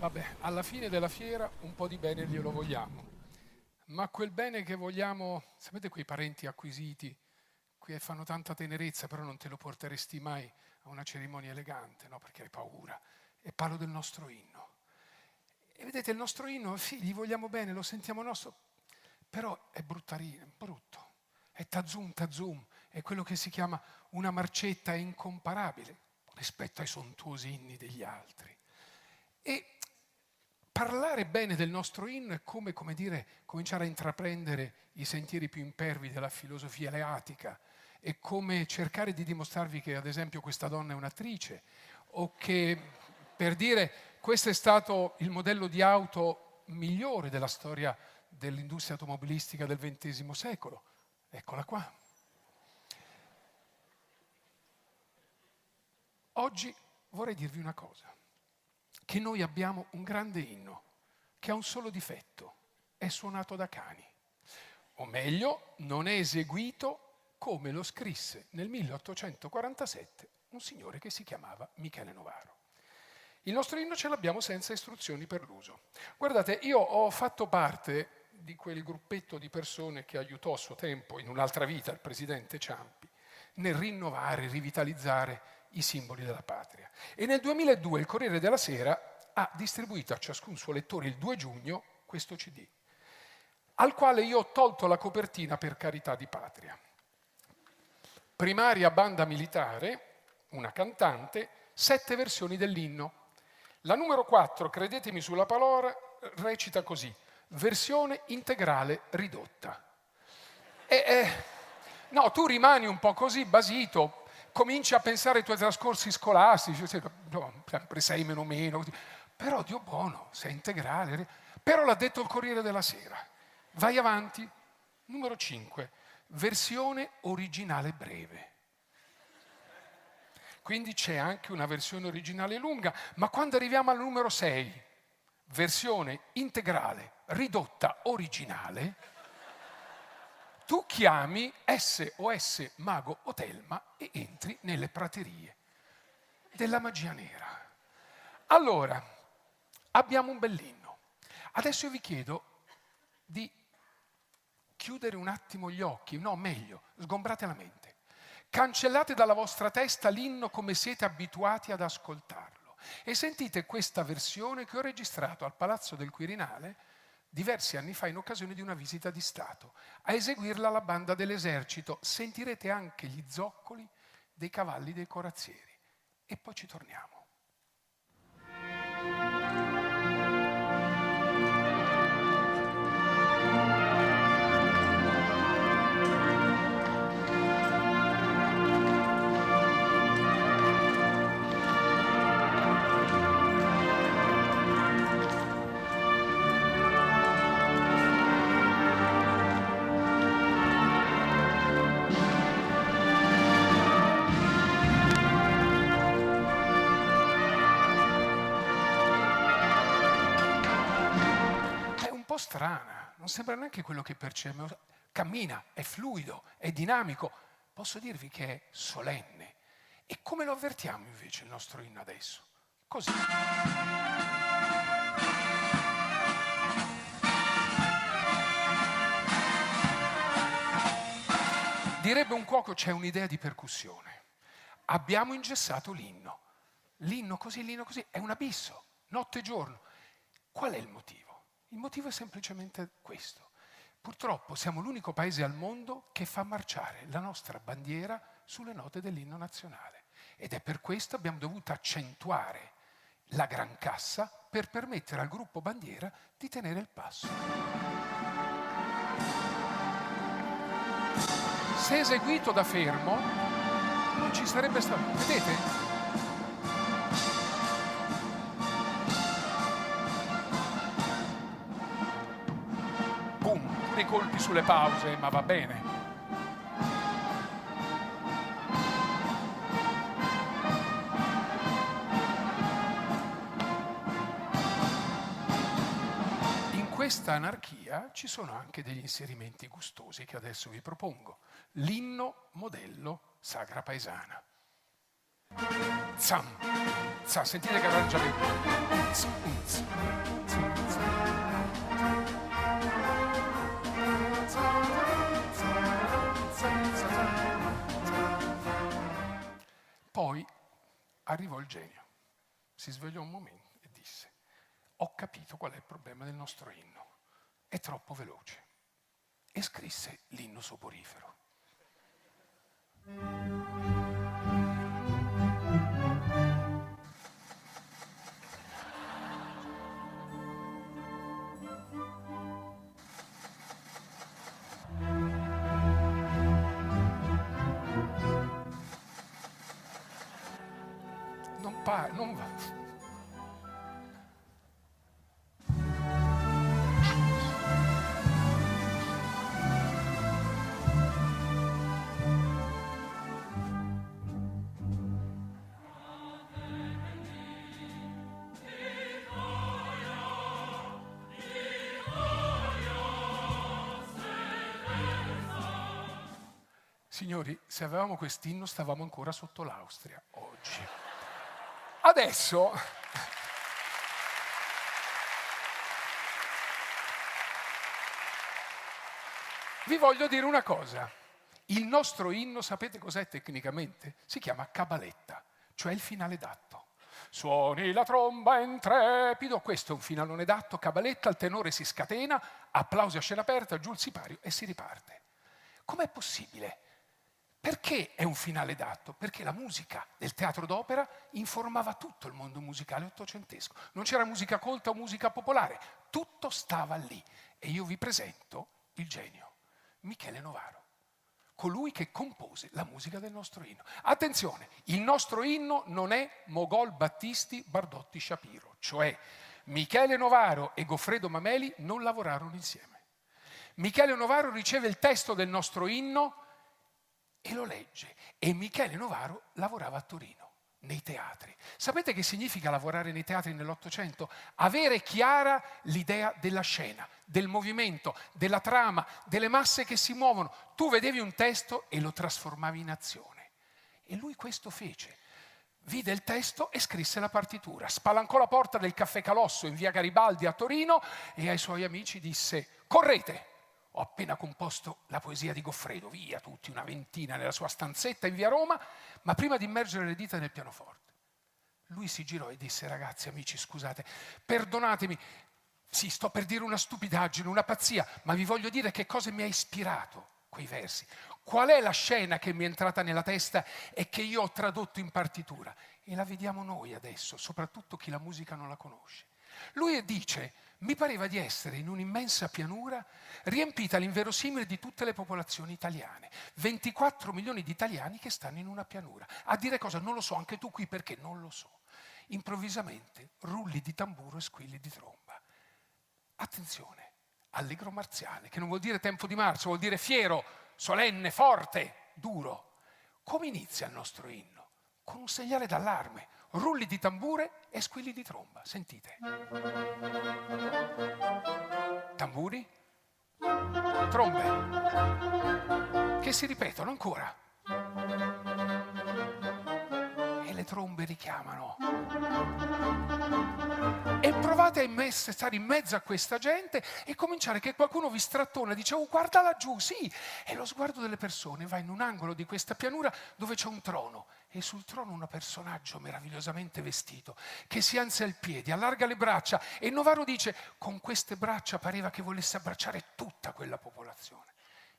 Vabbè, alla fine della fiera un po' di bene glielo vogliamo, ma quel bene che vogliamo, sapete quei parenti acquisiti, che fanno tanta tenerezza, però non te lo porteresti mai a una cerimonia elegante, no? Perché hai paura. E parlo del nostro inno. E vedete, il nostro inno, sì, gli vogliamo bene, lo sentiamo nostro, però è bruttarino, è brutto. È tazum, tazum, è quello che si chiama una marcetta incomparabile rispetto ai sontuosi inni degli altri. E parlare bene del nostro inno è come, come dire, cominciare a intraprendere i sentieri più impervi della filosofia eleatica, è come cercare di dimostrarvi che ad esempio questa donna è un'attrice o che per dire questo è stato il modello di auto migliore della storia dell'industria automobilistica del XX secolo. Eccola qua. Oggi vorrei dirvi una cosa, che noi abbiamo un grande inno che ha un solo difetto, è suonato da cani, o meglio, non è eseguito come lo scrisse nel 1847 un signore che si chiamava Michele Novaro. Il nostro inno ce l'abbiamo senza istruzioni per l'uso. Guardate, io ho fatto parte di quel gruppetto di persone che aiutò a suo tempo, in un'altra vita, il presidente Ciampi, nel rinnovare, rivitalizzare i simboli della patria. E nel 2002 il Corriere della Sera ha distribuito a ciascun suo lettore il 2 giugno questo CD, al quale io ho tolto la copertina per carità di patria primaria banda militare, una cantante, sette versioni dell'inno. La numero 4, credetemi sulla parola, recita così, versione integrale ridotta. E, eh, no, tu rimani un po' così basito, cominci a pensare ai tuoi trascorsi scolastici, no, sempre sei meno meno, però Dio buono, sei integrale. Però l'ha detto il Corriere della Sera. Vai avanti. Numero 5 versione originale breve. Quindi c'è anche una versione originale lunga, ma quando arriviamo al numero 6, versione integrale, ridotta, originale, tu chiami SOS Mago o Telma e entri nelle praterie della magia nera. Allora, abbiamo un bell'inno. Adesso io vi chiedo di chiudere un attimo gli occhi, no, meglio, sgombrate la mente. Cancellate dalla vostra testa l'inno come siete abituati ad ascoltarlo e sentite questa versione che ho registrato al Palazzo del Quirinale diversi anni fa in occasione di una visita di Stato. A eseguirla la banda dell'esercito sentirete anche gli zoccoli dei cavalli dei corazzieri. E poi ci torniamo. Strana, non sembra neanche quello che percepiamo. Cammina, è fluido, è dinamico. Posso dirvi che è solenne. E come lo avvertiamo invece il nostro inno adesso? Così. Direbbe un cuoco c'è un'idea di percussione. Abbiamo ingessato l'inno. L'inno così, l'inno così, è un abisso, notte e giorno. Qual è il motivo? Il motivo è semplicemente questo. Purtroppo siamo l'unico paese al mondo che fa marciare la nostra bandiera sulle note dell'inno nazionale ed è per questo che abbiamo dovuto accentuare la gran cassa per permettere al gruppo bandiera di tenere il passo. Se eseguito da fermo non ci sarebbe stato... Vedete? Colpi sulle pause, ma va bene. In questa anarchia ci sono anche degli inserimenti gustosi che adesso vi propongo. L'inno modello Sagra Paesana. Zam, zam, sentite che arrangiamento. Unz, unz, Poi arrivò il genio, si svegliò un momento e disse, ho capito qual è il problema del nostro inno, è troppo veloce. E scrisse l'inno soporifero. Pa- non va. Signori, se avevamo quest'inno stavamo ancora sotto l'Austria. Adesso vi voglio dire una cosa. Il nostro inno, sapete cos'è tecnicamente? Si chiama cabaletta, cioè il finale d'atto. Suoni la tromba in trepido, questo è un finalone d'atto, cabaletta, il tenore si scatena, applausi a scena aperta, giù il sipario e si riparte. Com'è possibile? Perché è un finale d'atto? Perché la musica del teatro d'opera informava tutto il mondo musicale ottocentesco. Non c'era musica colta o musica popolare, tutto stava lì. E io vi presento il genio, Michele Novaro, colui che compose la musica del nostro inno. Attenzione, il nostro inno non è Mogol Battisti Bardotti Shapiro, cioè Michele Novaro e Goffredo Mameli non lavorarono insieme. Michele Novaro riceve il testo del nostro inno e lo legge. E Michele Novaro lavorava a Torino, nei teatri. Sapete che significa lavorare nei teatri nell'Ottocento? Avere chiara l'idea della scena, del movimento, della trama, delle masse che si muovono. Tu vedevi un testo e lo trasformavi in azione. E lui questo fece. Vide il testo e scrisse la partitura. Spalancò la porta del caffè Calosso in via Garibaldi a Torino e ai suoi amici disse: Correte, ho appena composto la poesia di Goffredo, via tutti, una ventina nella sua stanzetta in via Roma, ma prima di immergere le dita nel pianoforte. Lui si girò e disse, ragazzi, amici, scusate, perdonatemi, sì, sto per dire una stupidaggine, una pazzia, ma vi voglio dire che cosa mi ha ispirato quei versi. Qual è la scena che mi è entrata nella testa e che io ho tradotto in partitura? E la vediamo noi adesso, soprattutto chi la musica non la conosce. Lui dice, mi pareva di essere in un'immensa pianura riempita all'inverosimile di tutte le popolazioni italiane. 24 milioni di italiani che stanno in una pianura. A dire cosa non lo so, anche tu qui perché non lo so. Improvvisamente rulli di tamburo e squilli di tromba. Attenzione, allegro marziale, che non vuol dire tempo di marcia, vuol dire fiero, solenne, forte, duro. Come inizia il nostro inno? Con un segnale d'allarme rulli di tambure e squilli di tromba. Sentite. Tamburi, trombe, che si ripetono ancora. E le trombe richiamano. E provate a stare in mezzo a questa gente e cominciare che qualcuno vi strattona e dice oh guarda laggiù, sì. E lo sguardo delle persone va in un angolo di questa pianura dove c'è un trono e sul trono un personaggio meravigliosamente vestito che si alza il piede, allarga le braccia e Novaro dice con queste braccia pareva che volesse abbracciare tutta quella popolazione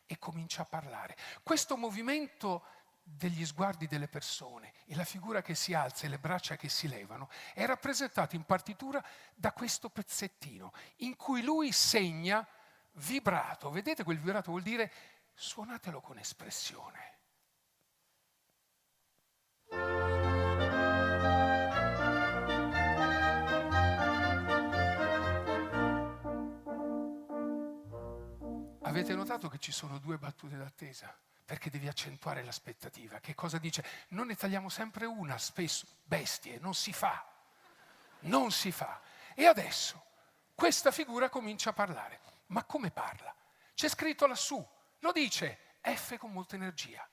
e comincia a parlare. Questo movimento degli sguardi delle persone e la figura che si alza e le braccia che si levano è rappresentato in partitura da questo pezzettino in cui lui segna vibrato. Vedete quel vibrato vuol dire suonatelo con espressione. Avete notato che ci sono due battute d'attesa? Perché devi accentuare l'aspettativa. Che cosa dice? Non ne tagliamo sempre una, spesso, bestie, non si fa. Non si fa. E adesso questa figura comincia a parlare. Ma come parla? C'è scritto lassù, lo dice F con molta energia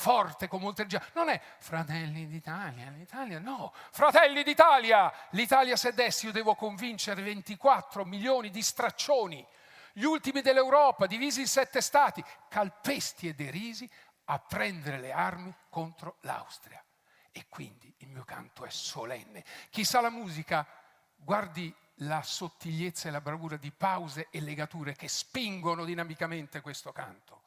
forte con molta energia. Non è fratelli d'Italia, l'Italia no, fratelli d'Italia, l'Italia se dessi io devo convincere 24 milioni di straccioni, gli ultimi dell'Europa, divisi in sette stati, calpesti e derisi, a prendere le armi contro l'Austria. E quindi il mio canto è solenne. Chi sa la musica, guardi la sottigliezza e la bravura di pause e legature che spingono dinamicamente questo canto.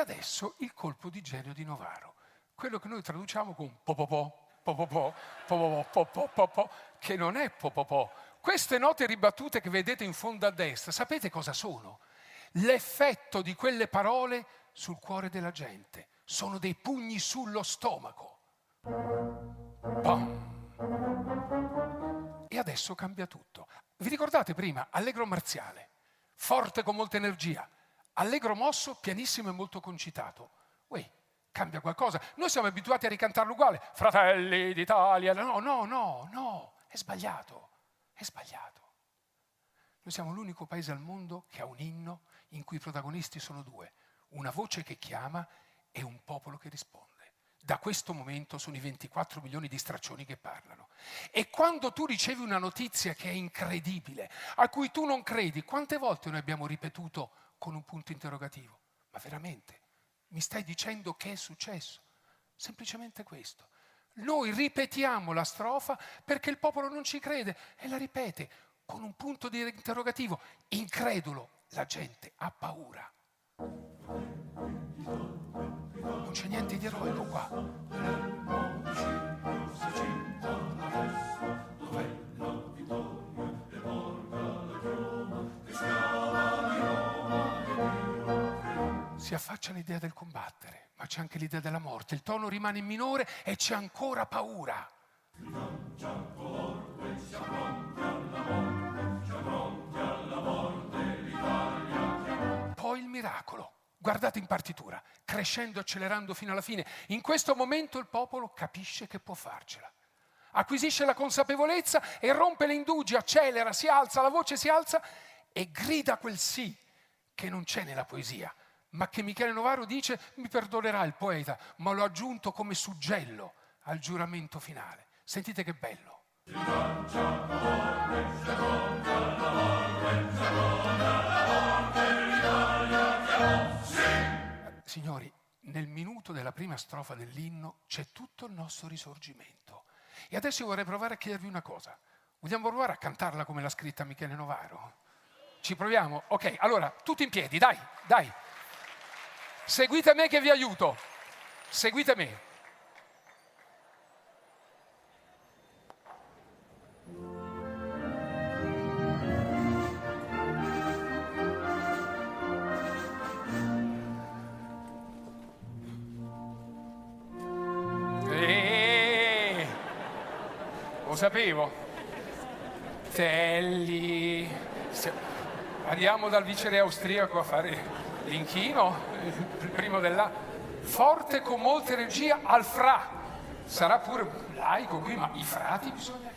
Adesso il colpo di genio di Novaro, quello che noi traduciamo con popopò, popopò, popopò, popopò, che non è popopò. Queste note ribattute che vedete in fondo a destra, sapete cosa sono? L'effetto di quelle parole sul cuore della gente. Sono dei pugni sullo stomaco. Pam. E adesso cambia tutto. Vi ricordate prima, allegro marziale, forte con molta energia allegro mosso, pianissimo e molto concitato. Uè, cambia qualcosa. Noi siamo abituati a ricantarlo uguale. Fratelli d'Italia. No, no, no, no, è sbagliato, è sbagliato. Noi siamo l'unico paese al mondo che ha un inno in cui i protagonisti sono due, una voce che chiama e un popolo che risponde. Da questo momento sono i 24 milioni di straccioni che parlano. E quando tu ricevi una notizia che è incredibile, a cui tu non credi, quante volte noi abbiamo ripetuto con un punto interrogativo. Ma veramente? Mi stai dicendo che è successo? Semplicemente questo. Noi ripetiamo la strofa perché il popolo non ci crede e la ripete con un punto di interrogativo. Incredulo, la gente ha paura. Non c'è niente di eroico qua. Si affaccia l'idea del combattere, ma c'è anche l'idea della morte. Il tono rimane minore e c'è ancora paura. Poi il miracolo. Guardate in partitura, crescendo, accelerando fino alla fine. In questo momento il popolo capisce che può farcela. Acquisisce la consapevolezza e rompe le indugie, accelera, si alza, la voce si alza e grida quel sì che non c'è nella poesia, ma che Michele Novaro dice mi perdonerà il poeta, ma l'ho aggiunto come suggello al giuramento finale. Sentite che bello. Signori, nel minuto della prima strofa dell'inno c'è tutto il nostro risorgimento. E adesso io vorrei provare a chiedervi una cosa. Vogliamo provare a cantarla come l'ha scritta Michele Novaro? Ci proviamo? Ok, allora, tutti in piedi, dai, dai. Seguite me che vi aiuto. Seguite me. Lo sapevo. Telli. Andiamo dal viceré austriaco a fare l'inchino, il primo della forte con molta energia al fra. Sarà pure laico qui, ma i frati bisogna